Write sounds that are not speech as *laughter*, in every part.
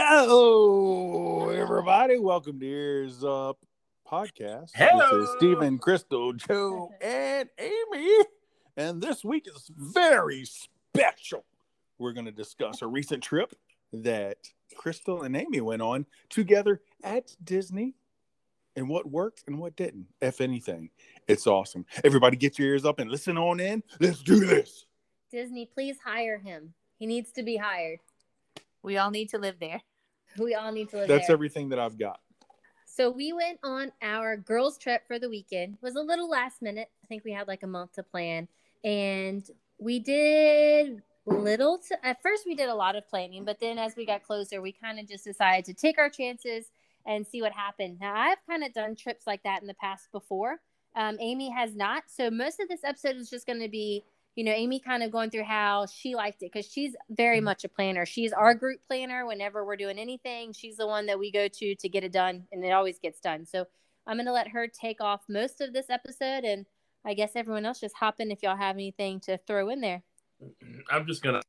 Hello, everybody. Welcome to Ears Up Podcast. Hello. This is Stephen, Crystal, Joe, and Amy. And this week is very special. We're going to discuss a recent trip that Crystal and Amy went on together at Disney and what worked and what didn't, if anything. It's awesome. Everybody get your ears up and listen on in. Let's do this. Disney, please hire him. He needs to be hired. We all need to live there. We all need to live That's there. everything that I've got. So we went on our girls' trip for the weekend. It was a little last minute. I think we had like a month to plan, and we did little. To, at first, we did a lot of planning, but then as we got closer, we kind of just decided to take our chances and see what happened. Now, I've kind of done trips like that in the past before. Um, Amy has not. So most of this episode is just going to be you know, Amy kind of going through how she liked it because she's very mm-hmm. much a planner. She's our group planner whenever we're doing anything. She's the one that we go to to get it done, and it always gets done. So I'm going to let her take off most of this episode, and I guess everyone else just hop in if y'all have anything to throw in there. Mm-hmm. I'm just gonna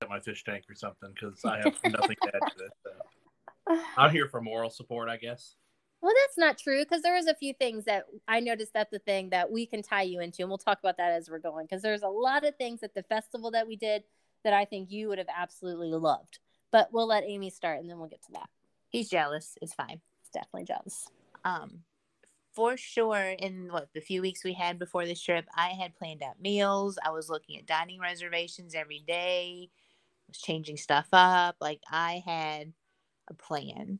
get my fish tank or something because I have nothing to add to this. So. *laughs* I'm here for moral support, I guess. Well, that's not true because there was a few things that I noticed at the thing that we can tie you into, and we'll talk about that as we're going. Because there's a lot of things at the festival that we did that I think you would have absolutely loved. But we'll let Amy start, and then we'll get to that. He's jealous. It's fine. It's definitely jealous. Um, for sure. In what the few weeks we had before this trip, I had planned out meals. I was looking at dining reservations every day. Was changing stuff up. Like I had a plan.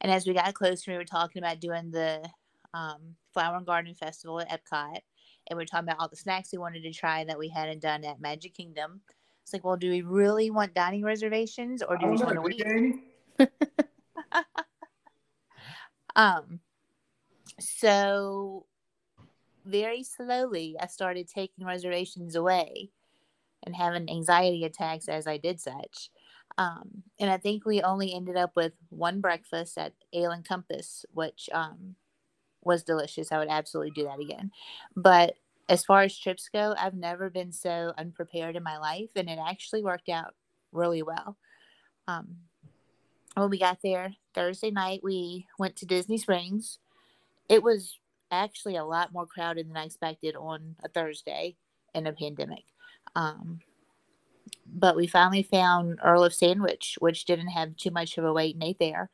And as we got closer, we were talking about doing the um, Flower and Garden Festival at Epcot. And we were talking about all the snacks we wanted to try that we hadn't done at Magic Kingdom. It's like, well, do we really want dining reservations or do we want to wait? *laughs* um, so very slowly, I started taking reservations away and having anxiety attacks as I did such. Um, and I think we only ended up with one breakfast at Ale and Compass, which um, was delicious. I would absolutely do that again. But as far as trips go, I've never been so unprepared in my life, and it actually worked out really well. Um, when we got there Thursday night, we went to Disney Springs. It was actually a lot more crowded than I expected on a Thursday in a pandemic. Um, but we finally found Earl of Sandwich, which didn't have too much of a wait and ate there,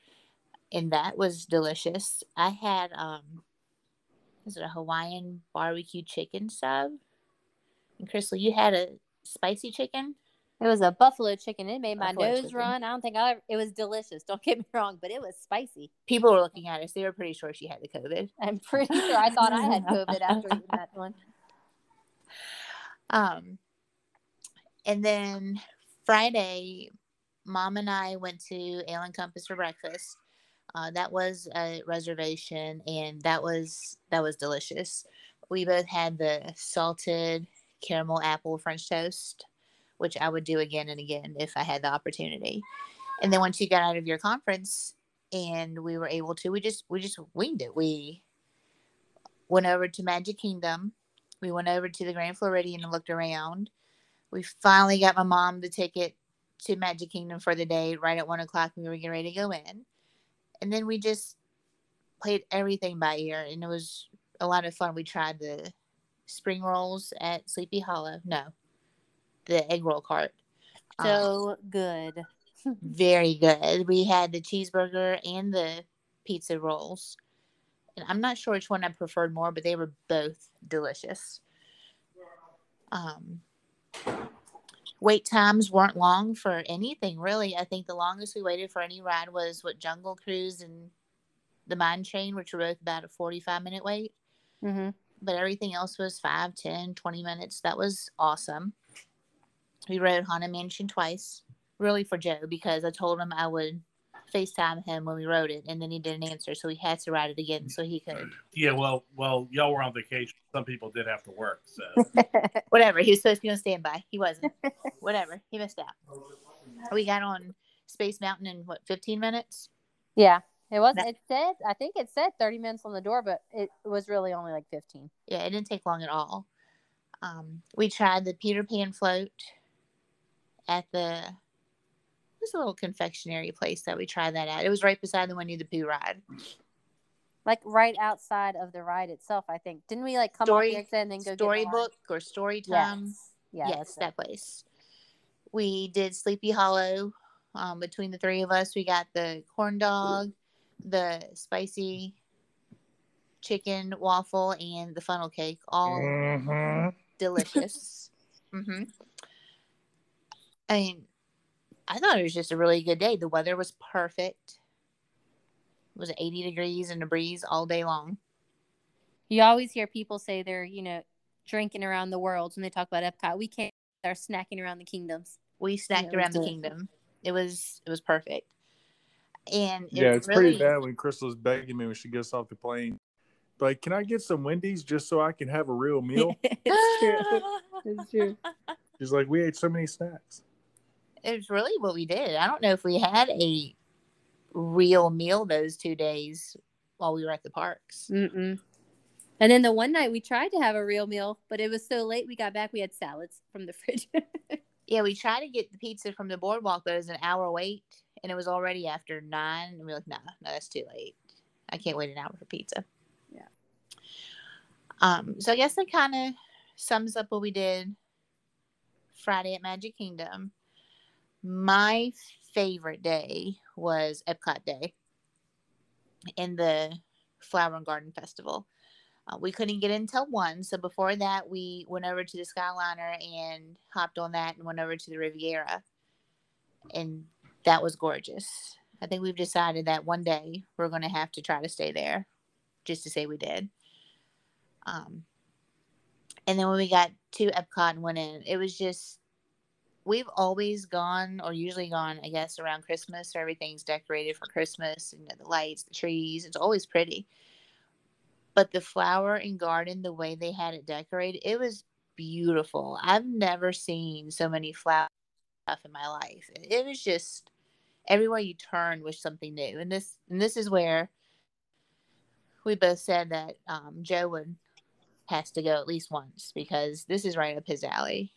and that was delicious. I had um, is it a Hawaiian barbecue chicken sub? And Crystal, you had a spicy chicken. It was a buffalo chicken. It made my Buffalo nose chicken. run. I don't think I ever, it was delicious. Don't get me wrong, but it was spicy. People were looking at us; they were pretty sure she had the COVID. I'm pretty sure I thought I had *laughs* COVID after eating that one. Um, and then Friday, mom and I went to Ale and Compass for breakfast. Uh, that was a reservation, and that was that was delicious. We both had the salted caramel apple French toast, which I would do again and again if I had the opportunity. And then once you got out of your conference, and we were able to, we just we just winged it. We went over to Magic Kingdom. We went over to the Grand Floridian and looked around we finally got my mom the ticket to Magic Kingdom for the day right at one o'clock. We were getting ready to go in. And then we just played everything by ear and it was a lot of fun. We tried the spring rolls at Sleepy Hollow. No, the egg roll cart. Um, So good. *laughs* very good. We had the cheeseburger and the pizza rolls. And I'm not sure which one I preferred more, but they were both delicious. Um, wait times weren't long for anything really. I think the longest we waited for any ride was what Jungle Cruise and the Mine Train, which were both about a 45 minute wait. Mm-hmm. But everything else was 5, 10, 20 minutes. That was awesome. We rode Haunted Mansion twice, really for Joe, because I told him I would FaceTime him when we wrote it, and then he didn't answer, so he had to write it again so he could. Yeah, well, well, y'all were on vacation. Some people did have to work, so *laughs* Whatever. He was supposed to be on standby. He wasn't. Whatever. He missed out. We got on Space Mountain in what, 15 minutes? yeah, it was. That- It said. I think it said 30 minutes on the door, but it was really only like 15. Yeah, it didn't take long at all. Um, we tried the Peter Pan float at the was a little confectionery place that we tried that at? It was right beside the Winnie the Pooh ride. Like right outside of the ride itself, I think. Didn't we like come Story- off the exit and then go get Storybook or story time. Yes. Yes. yes, that place. We did Sleepy Hollow. Um, between the three of us, we got the corn dog, the spicy chicken waffle, and the funnel cake. All Mhm. delicious. hmm I mean, I thought it was just a really good day. The weather was perfect. It was 80 degrees and a breeze all day long. You always hear people say they're, you know, drinking around the world when they talk about Epcot. We can't. They're snacking around the kingdoms. We snacked it was around the kingdom. It was it was perfect. And it Yeah, it's really, pretty bad when Crystal's begging me when she gets off the plane. Like, can I get some Wendy's just so I can have a real meal? *laughs* it's true. It's true. She's like, we ate so many snacks. It was really what we did. I don't know if we had a real meal those two days while we were at the parks. Mm-mm. And then the one night we tried to have a real meal, but it was so late we got back. We had salads from the *laughs* fridge. Yeah, we tried to get the pizza from the boardwalk, but it was an hour wait, and it was already after nine. And we were like, "Nah, no, that's too late. I can't wait an hour for pizza." Yeah. Um. So I guess that kind of sums up what we did Friday at Magic Kingdom. My favorite day was Epcot Day in the Flower and Garden Festival. Uh, we couldn't get in until one, so before that, we went over to the Skyliner and hopped on that and went over to the Riviera, and that was gorgeous. I think we've decided that one day we're going to have to try to stay there, just to say we did. Um, and then when we got to Epcot and went in, it was just we've always gone or usually gone, I guess, around Christmas. So everything's decorated for Christmas, you know, the lights, the trees. It's always pretty. But the flower and garden, the way they had it decorated, it was beautiful. I've never seen so many flowers stuff in my life. It was just everywhere you turned was something new. And this and this is where we both said that um, Joe would has to go at least once because this is right up his alley.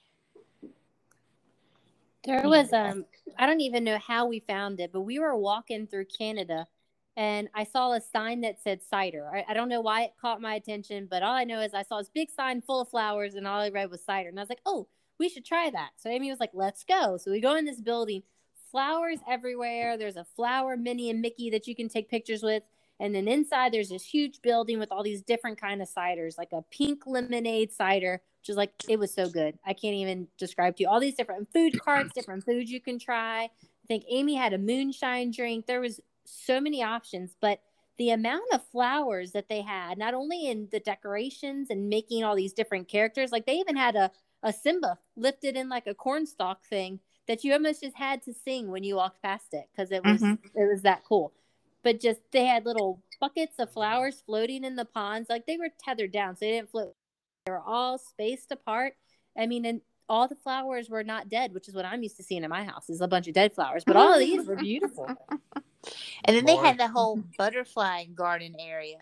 There was um I don't even know how we found it, but we were walking through Canada and I saw a sign that said cider. I, I don't know why it caught my attention, but all I know is I saw this big sign full of flowers and all I read was cider. And I was like, oh, we should try that. So Amy was like, let's go. So we go in this building, flowers everywhere. There's a flower Minnie and Mickey that you can take pictures with. And then inside there's this huge building with all these different kind of ciders, like a pink lemonade cider, which is like it was so good. I can't even describe to you all these different food *laughs* carts, different foods you can try. I think Amy had a moonshine drink. There was so many options, but the amount of flowers that they had, not only in the decorations and making all these different characters, like they even had a, a Simba lifted in like a cornstalk thing that you almost just had to sing when you walked past it because it was Mhm. it was that cool. But just they had little buckets of flowers floating in the ponds, like they were tethered down, so they didn't float. They were all spaced apart. I mean, and all the flowers were not dead, which is what I'm used to seeing in my house is a bunch of dead flowers. But all of these were beautiful. *laughs* And then they had the whole *laughs* butterfly garden area.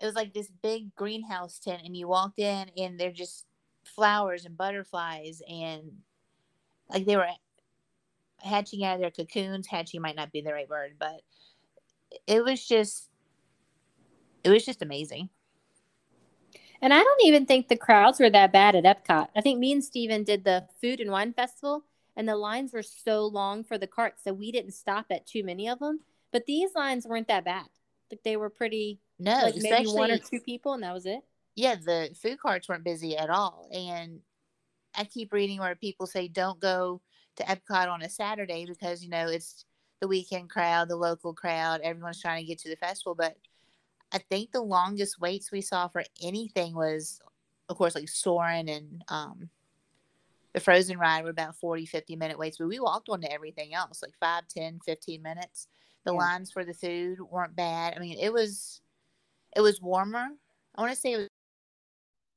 It was like this big greenhouse tent, and you walked in, and they're just flowers and butterflies, and like they were hatching out of their cocoons. Hatching might not be the right word, but it was just, it was just amazing. And I don't even think the crowds were that bad at Epcot. I think me and Steven did the food and wine festival, and the lines were so long for the carts, so we didn't stop at too many of them. But these lines weren't that bad. Like they were pretty, No, like maybe one or two people, and that was it. yeah, the food carts weren't busy at all. And I keep reading where people say don't go to Epcot on a Saturday because, you know, it's the weekend crowd, the local crowd, everyone's trying to get to the festival. But I think the longest waits we saw for anything was, of course, like Soarin' and um, the Frozen ride were about 40, 50 minute waits. But we walked on to everything else, like 5, 10, 15 minutes. The Yeah. lines for the food weren't bad. I mean, it was, it was warmer. I want to say it was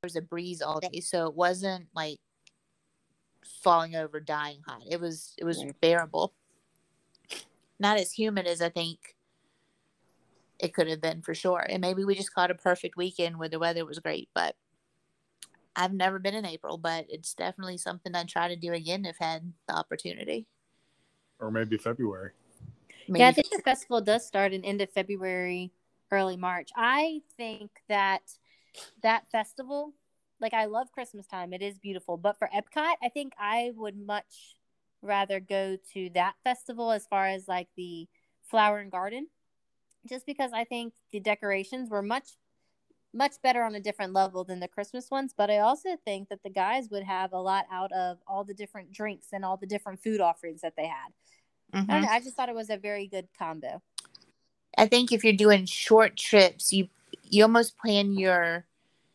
there was a breeze all day, so it wasn't like falling over, dying hot. It was it was Right. bearable. Not as humid as I think it could have been for sure. And maybe we just caught a perfect weekend where the weather was great. But I've never been in April, but it's definitely something I'd try to do again if had the opportunity. or maybe February. Maybe. Yeah, I think the festival does start in end of February, early March. I think that that festival, like I love Christmas time. It is beautiful, but for Epcot, I think I would much rather go to that festival as far as like the flower and garden just because I think the decorations were much much better on a different level than the Christmas ones. But I also think that the guys would have a lot out of all the different drinks and all the different food offerings that they had. Mm-hmm. I, I just thought it was a very good combo. I think if you're doing short trips, you you almost plan your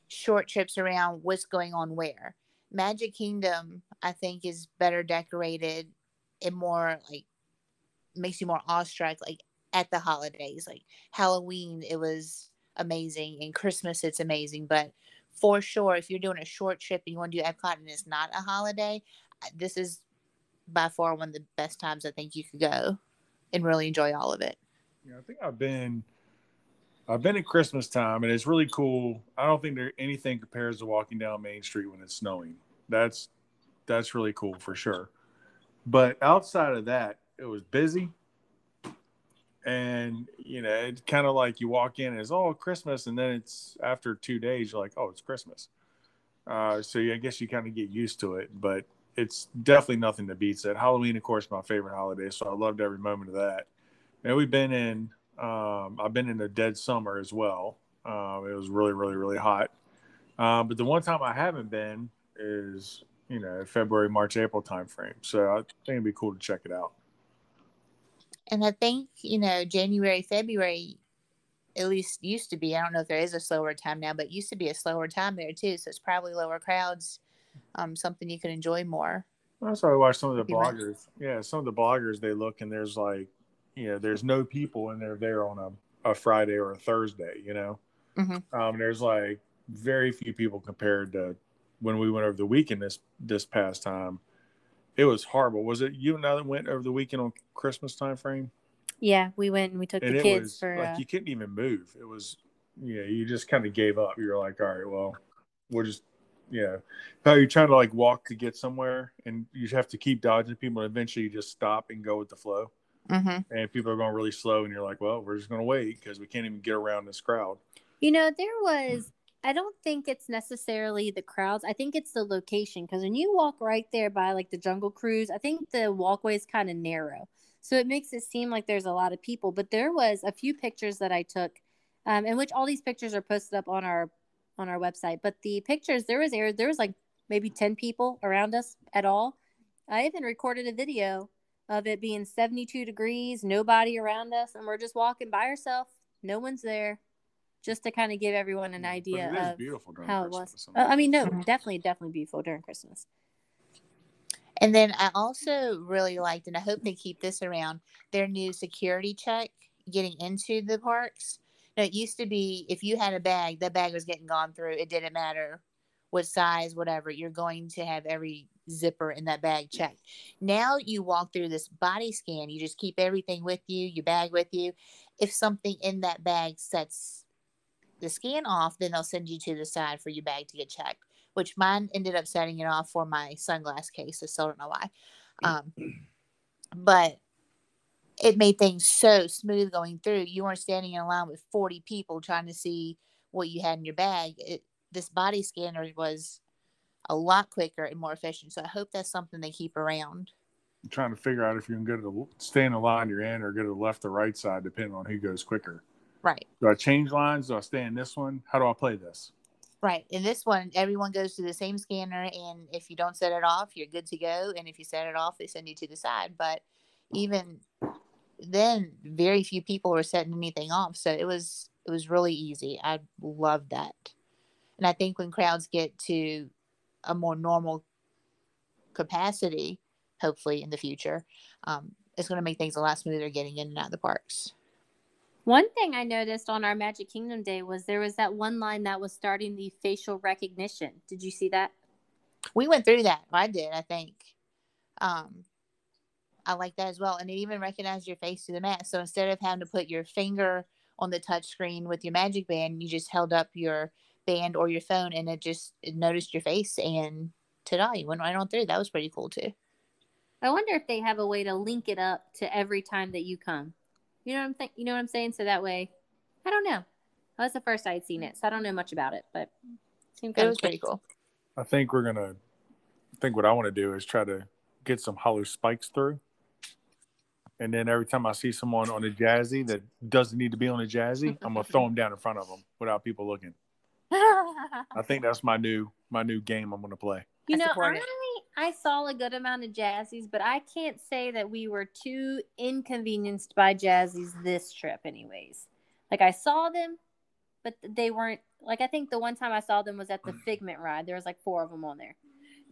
short trips around what's going on where. Magic Kingdom, I think, is better decorated and more like makes you more awestruck. Like at the holidays, like Halloween, it was amazing, and Christmas, it's amazing. But for sure, if you're doing a short trip and you want to do Epcot and it's not a holiday, this is by far one of the best times I think you could go and really enjoy all of it. Yeah, I think I've been I've been at Christmas time and it's really cool. I don't think there anything compares to walking down Main Street when it's snowing. That's that's really cool for sure. But outside of that, it was busy. And you know, it's kind of like you walk in and it's oh Christmas, and then it's after two days you're like, oh, it's Christmas. Uh, so I guess you kind of get used to it, but it's definitely nothing that beats it. Halloween, of course, my favorite holiday, so I loved every moment of that. And we've been in, um, I've been in a dead summer as well. Um, it was really, really, really hot. Um, but the one time I haven't been is, you know, February, March, April timeframe. So I think it'd be cool to check it out. And I think, you know, January, February, at least used to be, I don't know if there is a slower time now, but used to be a slower time there too. So it's probably lower crowds, um, something you can enjoy more. That's why I watch some of the bloggers. Yeah, some of the bloggers, they look and there's like you know, there's no people and they're there on a, a Friday or a Thursday, you know. Mm-hmm. Um, there's like very few people compared to when we went over the weekend this this past time. It was horrible. Was it you and I that went over the weekend on Christmas time frame? Yeah, we went and we took and the kids was, for like uh... you couldn't even move. It was yeah, you just kind of gave up. You were like, all right, well, we'll just yeah. How you're trying to like walk to get somewhere and you have to keep dodging people and eventually you just stop and go with the flow mm-hmm. and people are going really slow, and you're like, well, we're just going to wait because we can't even get around this crowd. You know, there was. I don't think it's necessarily the crowds. I think it's the location because when you walk right there by like the Jungle Cruise, I think the walkway is kind of narrow, so it makes it seem like there's a lot of people. But there was a few pictures that I took, um, in which all these pictures are posted up on our on our website. But the pictures there was there was like maybe ten people around us at all. I even recorded a video of it being 72 degrees, nobody around us, and we're just walking by ourselves. No one's there, just to kind of give everyone an idea of how Christmas it was. Uh, I mean, no, definitely, definitely beautiful during Christmas. And then I also really liked, and I hope they keep this around, their new security check getting into the parks. Now, it used to be if you had a bag, that bag was getting gone through. It didn't matter what size, whatever. You're going to have every zipper in that bag checked. Now you walk through this body scan. You just keep everything with you, your bag with you. If something in that bag sets the scan off, then they'll send you to the side for your bag to get checked. Which mine ended up setting it off for my sunglass case. So I still don't know why. Um, but it made things so smooth going through. You weren't standing in a line with 40 people trying to see what you had in your bag. It, this body scanner was a lot quicker and more efficient. So I hope that's something they keep around. I'm trying to figure out if you can go to the stay in the line you're in or go to the left or right side, depending on who goes quicker. Right. Do I change lines? Do I stay in this one? How do I play this? Right. In this one, everyone goes to the same scanner, and if you don't set it off, you're good to go. And if you set it off, they send you to the side. But even then, very few people were setting anything off, so it was it was really easy. I loved that. And I think when crowds get to a more normal capacity, hopefully in the future, um, it's going to make things a lot smoother getting in and out of the parks. One thing I noticed on our Magic Kingdom day was there was that one line that was starting the facial recognition. Did you see that? We went through that. I did, I think. Um, I like that as well. And it even recognized your face through the mask. So instead of having to put your finger on the touch screen with your magic band, you just held up your band or your phone and it just it noticed your face and ta-da, you went right on through. That was pretty cool too. I wonder if they have a way to link it up to every time that you come. You know what I'm think you know what I'm saying? So that way I don't know. That's the first I'd seen it, so I don't know much about it, but it seemed It was of pretty cool. I think we're gonna. I think what I want to do is try to get some hollow spikes through, and then every time I see someone on a jazzy that doesn't need to be on a jazzy, I'm gonna throw *laughs* them down in front of them without people looking. *laughs* I think that's my new my new game I'm gonna play. You I know, I it. I saw a good amount of jazzies, but I can't say that we were too inconvenienced by jazzies this trip, anyways. Like I saw them, but they weren't like I think the one time I saw them was at the Figment ride. There was like four of them on there.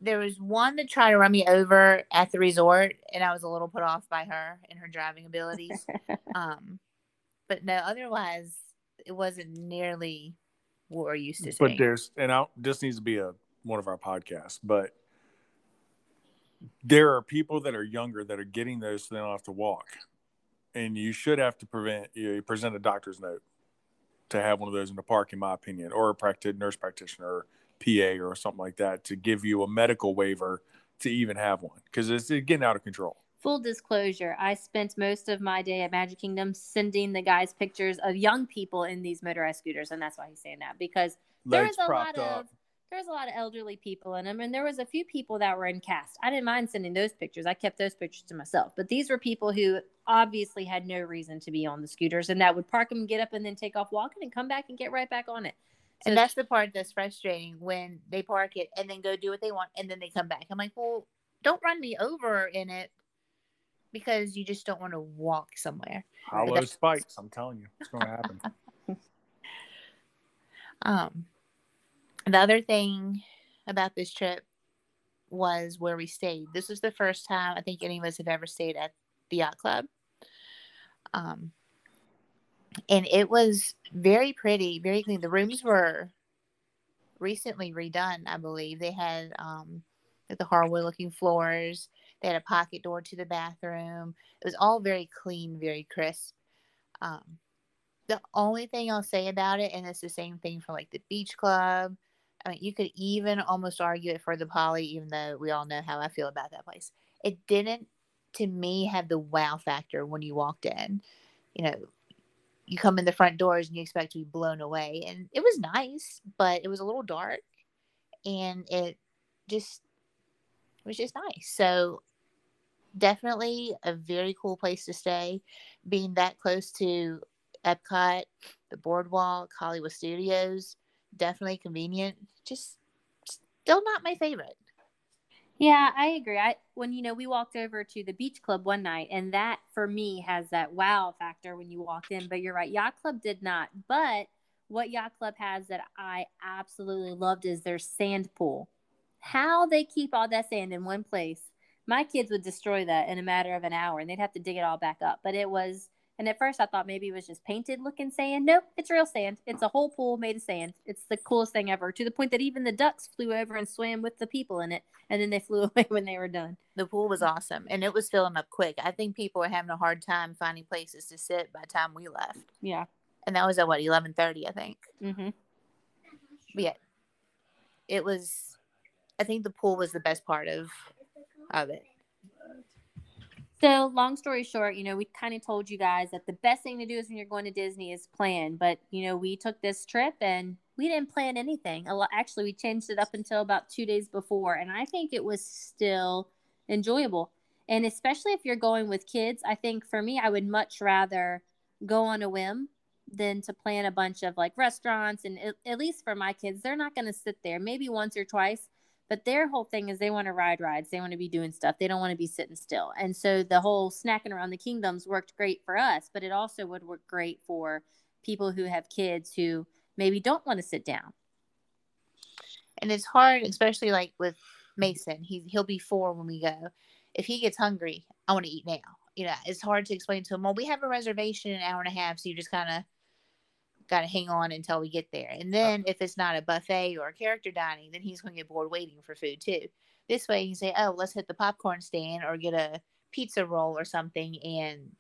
there was one that tried to run me over at the resort, and I was a little put off by her and her driving abilities. *laughs* um, but no, otherwise, it wasn't nearly what we're used to But there's and I, this needs to be a one of our podcasts, but there are people that are younger that are getting those so they don't have to walk, and you should have to prevent you present a doctor's note to have one of those in the park, in my opinion, or a practi- nurse practitioner or PA or something like that to give you a medical waiver to even have one because it's getting out of control. Full disclosure, I spent most of my day at Magic Kingdom sending the guys pictures of young people in these motorized scooters, and that's why he's saying that because there Legs was a lot up. of there was a lot of elderly people in them, and there was a few people that were in cast. I didn't mind sending those pictures. I kept those pictures to myself. But these were people who obviously had no reason to be on the scooters, and that would park them, get up, and then take off walking, and come back and get right back on it. So and that's the part that's frustrating when they park it and then go do what they want and then they come back. I'm like, well, don't run me over in it because you just don't want to walk somewhere. Hollow spikes. I'm telling you, it's going to happen. *laughs* Um, the other thing about this trip was where we stayed. This was the first time I think any of us have ever stayed at the yacht club. Um, and it was very pretty, very clean. The rooms were recently redone, I believe. They had um, the hardwood looking floors. They had a pocket door to the bathroom. It was all very clean, very crisp. Um, the only thing I'll say about it, and it's the same thing for like the beach club. I mean, you could even almost argue it for the Poly, even though we all know how I feel about that place. It didn't, to me, have the wow factor when you walked in. You know, you come in the front doors and you expect to be blown away, and it was nice, but it was a little dark, and it just it was just nice. So definitely a very cool place to stay, being that close to Epcot, the Boardwalk, Hollywood Studios. Definitely convenient. Just still not my favorite. Yeah, I agree. I when you know we walked over to the beach club one night, and that for me has that wow factor when you walked in. But you're right, yacht club did not. But what yacht club has that I absolutely loved is their sand pool. How they keep all that sand in one place. My kids would destroy that in a matter of an hour, and they'd have to dig it all back up. But it was, and at first I thought maybe it was just painted looking sand. Nope, it's real sand. It's a whole pool made of sand. It's the coolest thing ever. To the point that even the ducks flew over and swam with the people in it and then they flew *laughs* away when they were done. The pool was awesome and it was filling up quick. I think people were having a hard time finding places to sit by the time we left. Yeah. And that was at what, eleven thirty, I think. Mm-hmm. But yeah. It was I think the pool was the best part of of it. So, long story short, you know, we kind of told you guys that the best thing to do is when you're going to Disney is plan. But you know, we took this trip and we didn't plan anything. Actually, we changed it up until about two days before, and I think it was still enjoyable. And especially if you're going with kids, I think for me, I would much rather go on a whim than to plan a bunch of like restaurants. And at, at least for my kids, they're not going to sit there maybe once or twice. But their whole thing is they want to ride rides. They want to be doing stuff. They don't want to be sitting still. And so the whole snacking around the kingdoms worked great for us, but it also would work great for people who have kids who maybe don't want to sit down. And it's hard, especially like with Mason. He he'll be four when we go. If he gets hungry, I want to eat now. You know, it's hard to explain to him. Well, we have a reservation in an hour and a half, so you just kind of got to hang on until we get there. And uh-huh. then if it's not a buffet or a character dining, then he's going to get bored waiting for food too. This way, you can say, "Oh, let's hit the popcorn stand or get a pizza roll or something," and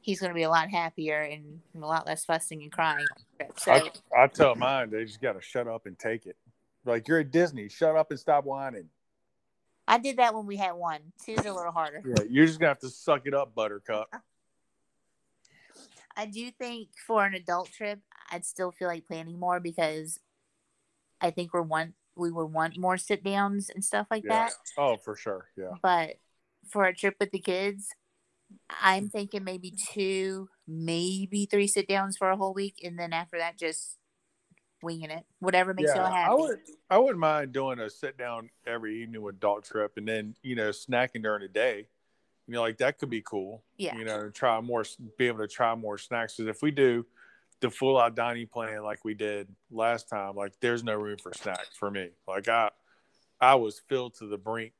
he's going to be a lot happier and a lot less fussing and crying. So I, I tell mine they just got to shut up and take it. Like you're at Disney, shut up and stop whining. I did that when we had one. Two's a little harder. Yeah, you're just gonna have to suck it up, Buttercup. Uh, I do think for an adult trip, I'd still feel like planning more because I think we're one we would want more sit downs and stuff like Yeah. that. Oh, for sure. Yeah. But for a trip with the kids, I'm thinking maybe two, maybe three sit downs for a whole week, and then after that, just winging it. Whatever makes y'all happy. I would. I wouldn't mind doing a sit down every evening with dog trip, and then you know snacking during the day. You know, like that could be cool. Yeah. You know, try more, be able to try more snacks. Because if we do the full out dining plan like we did last time, like there's no room for snacks for me. Like I, I was filled to the brink.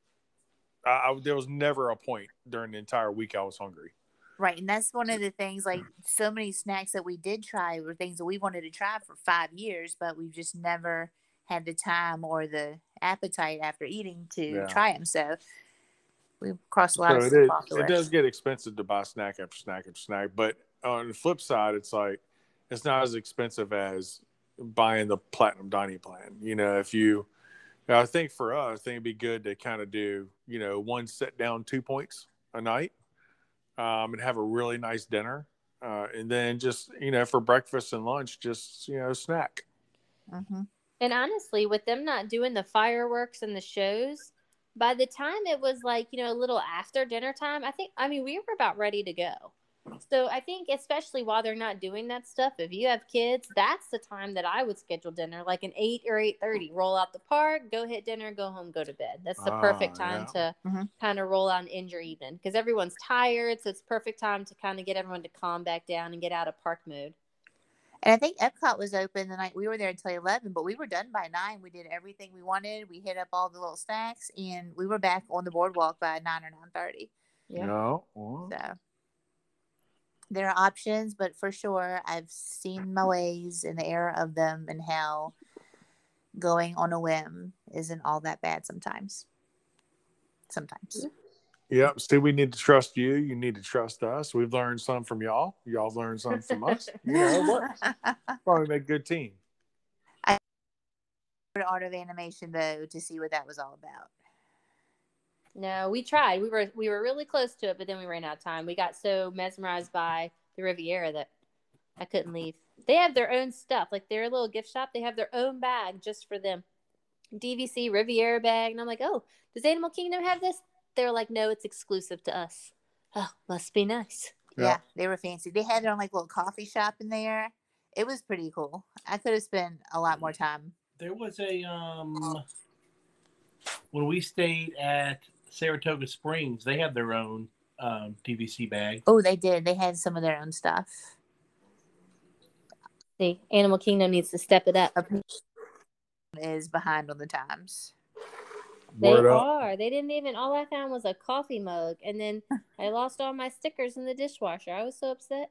I, I there was never a point during the entire week I was hungry. Right, and that's one of the things. Like so many snacks that we did try were things that we wanted to try for five years, but we've just never had the time or the appetite after eating to Yeah. try them. So we've crossed a lot So of it, stuff is, off the it list. does get expensive to buy snack after snack after snack. But on the flip side, it's like it's not as expensive as buying the platinum dining plan. You know, if you, I think for us, I think it'd be good to kind of do, you know, one set down, two points a night, um, and have a really nice dinner, uh, and then just you know for breakfast and lunch, just you know snack. hmm And honestly, with them not doing the fireworks and the shows, by the time it was like, you know, a little after dinner time, I think, I mean, we were about ready to go. So I think, especially while they're not doing that stuff, if you have kids, that's the time that I would schedule dinner, like an eight or eight thirty. Roll out the park, go hit dinner, go home, go to bed. That's the perfect Ah, time yeah. to Mhm. kind of roll out and end your evening because everyone's tired. So it's perfect time to kind of get everyone to calm back down and get out of park mode. And I think Epcot was open the night we were there until eleven, but we were done by nine. We did everything we wanted. We hit up all the little snacks, and we were back on the boardwalk by nine or nine thirty. Yeah. No, So there are options, but for sure, I've seen my ways in the era of them and how going on a whim isn't all that bad sometimes. Sometimes. Yep. See, we need to trust you. You need to trust us. We've learned some from y'all. Y'all learned some from us. You know *laughs* what? Probably make a good team. I the art of animation though to see what that was all about. No, we tried. We were we were really close to it, but then we ran out of time. We got so mesmerized by the Riviera that I couldn't leave. They have their own stuff, like their little gift shop. They have their own bag just for them, DVC Riviera bag, and I'm like, oh, does Animal Kingdom have this? They're like, no, it's exclusive to us. Oh, must be nice. Yeah. Yeah. they were fancy. They had their own like little coffee shop in there. It was pretty cool. I could have spent a lot more time. There was a um when we stayed at Saratoga Springs, they had their own um, DVC bag. Oh, they did. They had some of their own stuff. See, Animal Kingdom needs to step it up. Is behind on the times. They Word up. are. They didn't even. All I found was a coffee mug, and then I lost all my stickers in the dishwasher. I was so upset.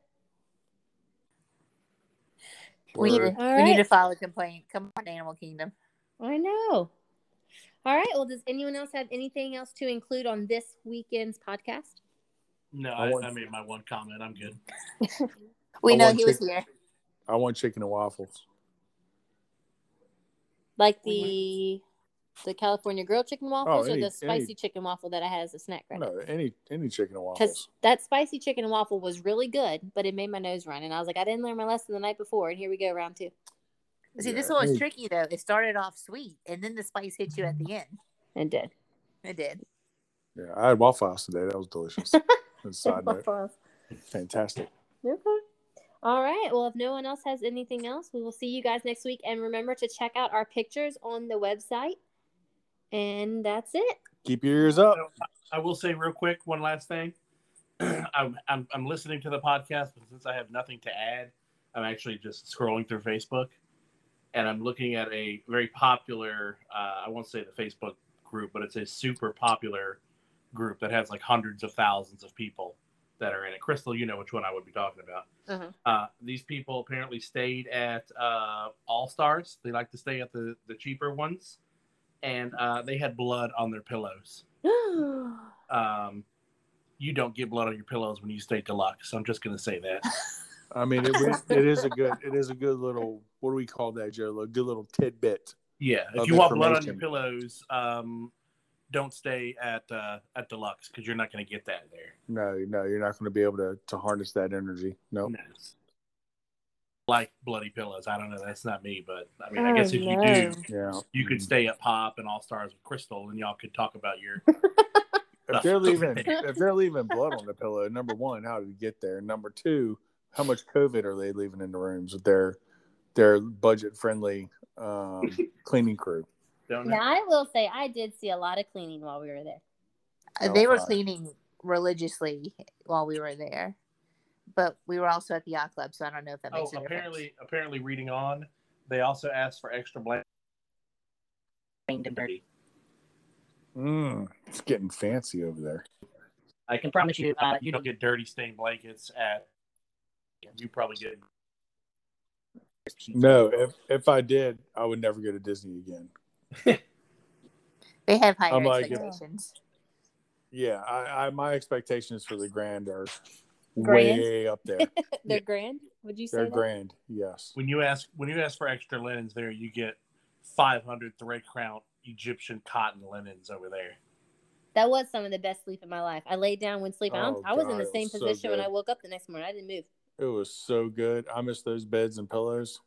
We need, to, Word. All need to file a complaint. Come on, Animal Kingdom. I know. All right. Well, does anyone else have anything else to include on this weekend's podcast? No, I I, want- I made my one comment. I'm good. *laughs* We I know want he was here. I want chicken and waffles. Like the the California grilled chicken oh, waffles any- or the any- spicy chicken waffle that I had as a snack, right? No, any any chicken and Because waffles. that spicy chicken and waffle was really good, but it made my nose run, and I was like, I didn't learn my lesson the night before, and here we go, round two. See, this Yeah, one was any- tricky though. It started off sweet, and then the spice hit you at the end. And did. It did. Yeah, I had Waffle House today. That was delicious. *laughs* Side note, fantastic. Okay. All right. Well, if no one else has anything else, we will see you guys next week. And remember to check out our pictures on the website. And that's it. Keep your ears up. I will say real quick one last thing. *clears throat* I'm, I'm I'm listening to the podcast, but since I have nothing to add, I'm actually just scrolling through Facebook, and I'm looking at a very popular. Uh, I won't say the Facebook group, but it's a super popular group that has like hundreds of thousands of people that are in it. Crystal, you know which one I would be talking about. Uh-huh. Uh, these people apparently stayed at uh, All Stars. They like to stay at the the cheaper ones, and uh, they had blood on their pillows *gasps* um, you don't get blood on your pillows when you stay at deluxe. So I'm just gonna say that. *laughs* I mean, it, it is a good it is a good little what do we call that, Joe? A good little tidbit. Yeah, if you want blood on your pillows, um, don't stay at uh, at Deluxe because you're not going to get that there. No, no, you're not going to be able to to harness that energy. Nope. No. Like bloody pillows. I don't know. That's not me, but I mean, I Oh, guess if you do, Yeah. you could stay at Pop and All Stars with Crystal, and y'all could talk about your. If they're leaving, *laughs* if they're leaving blood on the pillow, number one, how did it get there? Number two, how much COVID are they leaving in the rooms with their their budget friendly um, *laughs* cleaning crew? Don't. Now I will say I did see a lot of cleaning while we were there. Oh, they were fine. cleaning religiously while we were there, but we were also at the yacht club, so I don't know if that Oh, makes a difference. apparently, apparently, reading on, they also asked for extra blankets. Cleaned and dirty. Mm, it's getting fancy over there. I can promise you, uh, you don't get dirty stained blankets at. You probably get. No, if if I did, I would never go to Disney again. *laughs* They have higher I'm like- expectations. Yeah, I, I my expectations for the grand are Grand? way up there. *laughs* They're Yeah. grand. Would you say They're that? grand, yes. When you ask when you ask for extra linens there, you get 500 thread count Egyptian cotton linens over there. That was some of the best sleep in my life. I laid down, went to sleep. I, Oh, I was in the same was so position when. I woke up the next morning. I didn't move. It was so good. I miss those beds and pillows.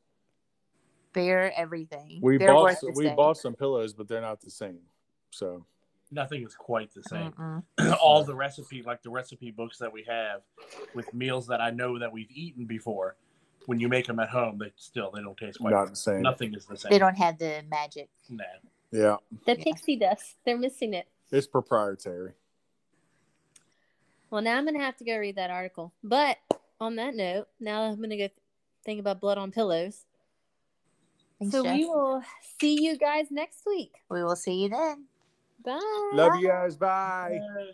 They're everything. We They're bought some, we bought some pillows, but they're not the same. So Nothing is quite the same. Mm-mm. *clears throat* All the recipe, like the recipe books that we have, with meals that I know that we've eaten before, when you make them at home, they still they don't taste quite. not the same. Nothing is the same. They don't have the magic. Nah. Yeah, The pixie dust. They're missing it. it's proprietary. Well, now I'm going to have to go read that article. But on that note, now I'm going to go think about blood on pillows. Thanks, so Jeff. we will see you guys next week. we will see you then. Bye. Love you guys. Bye. Uh,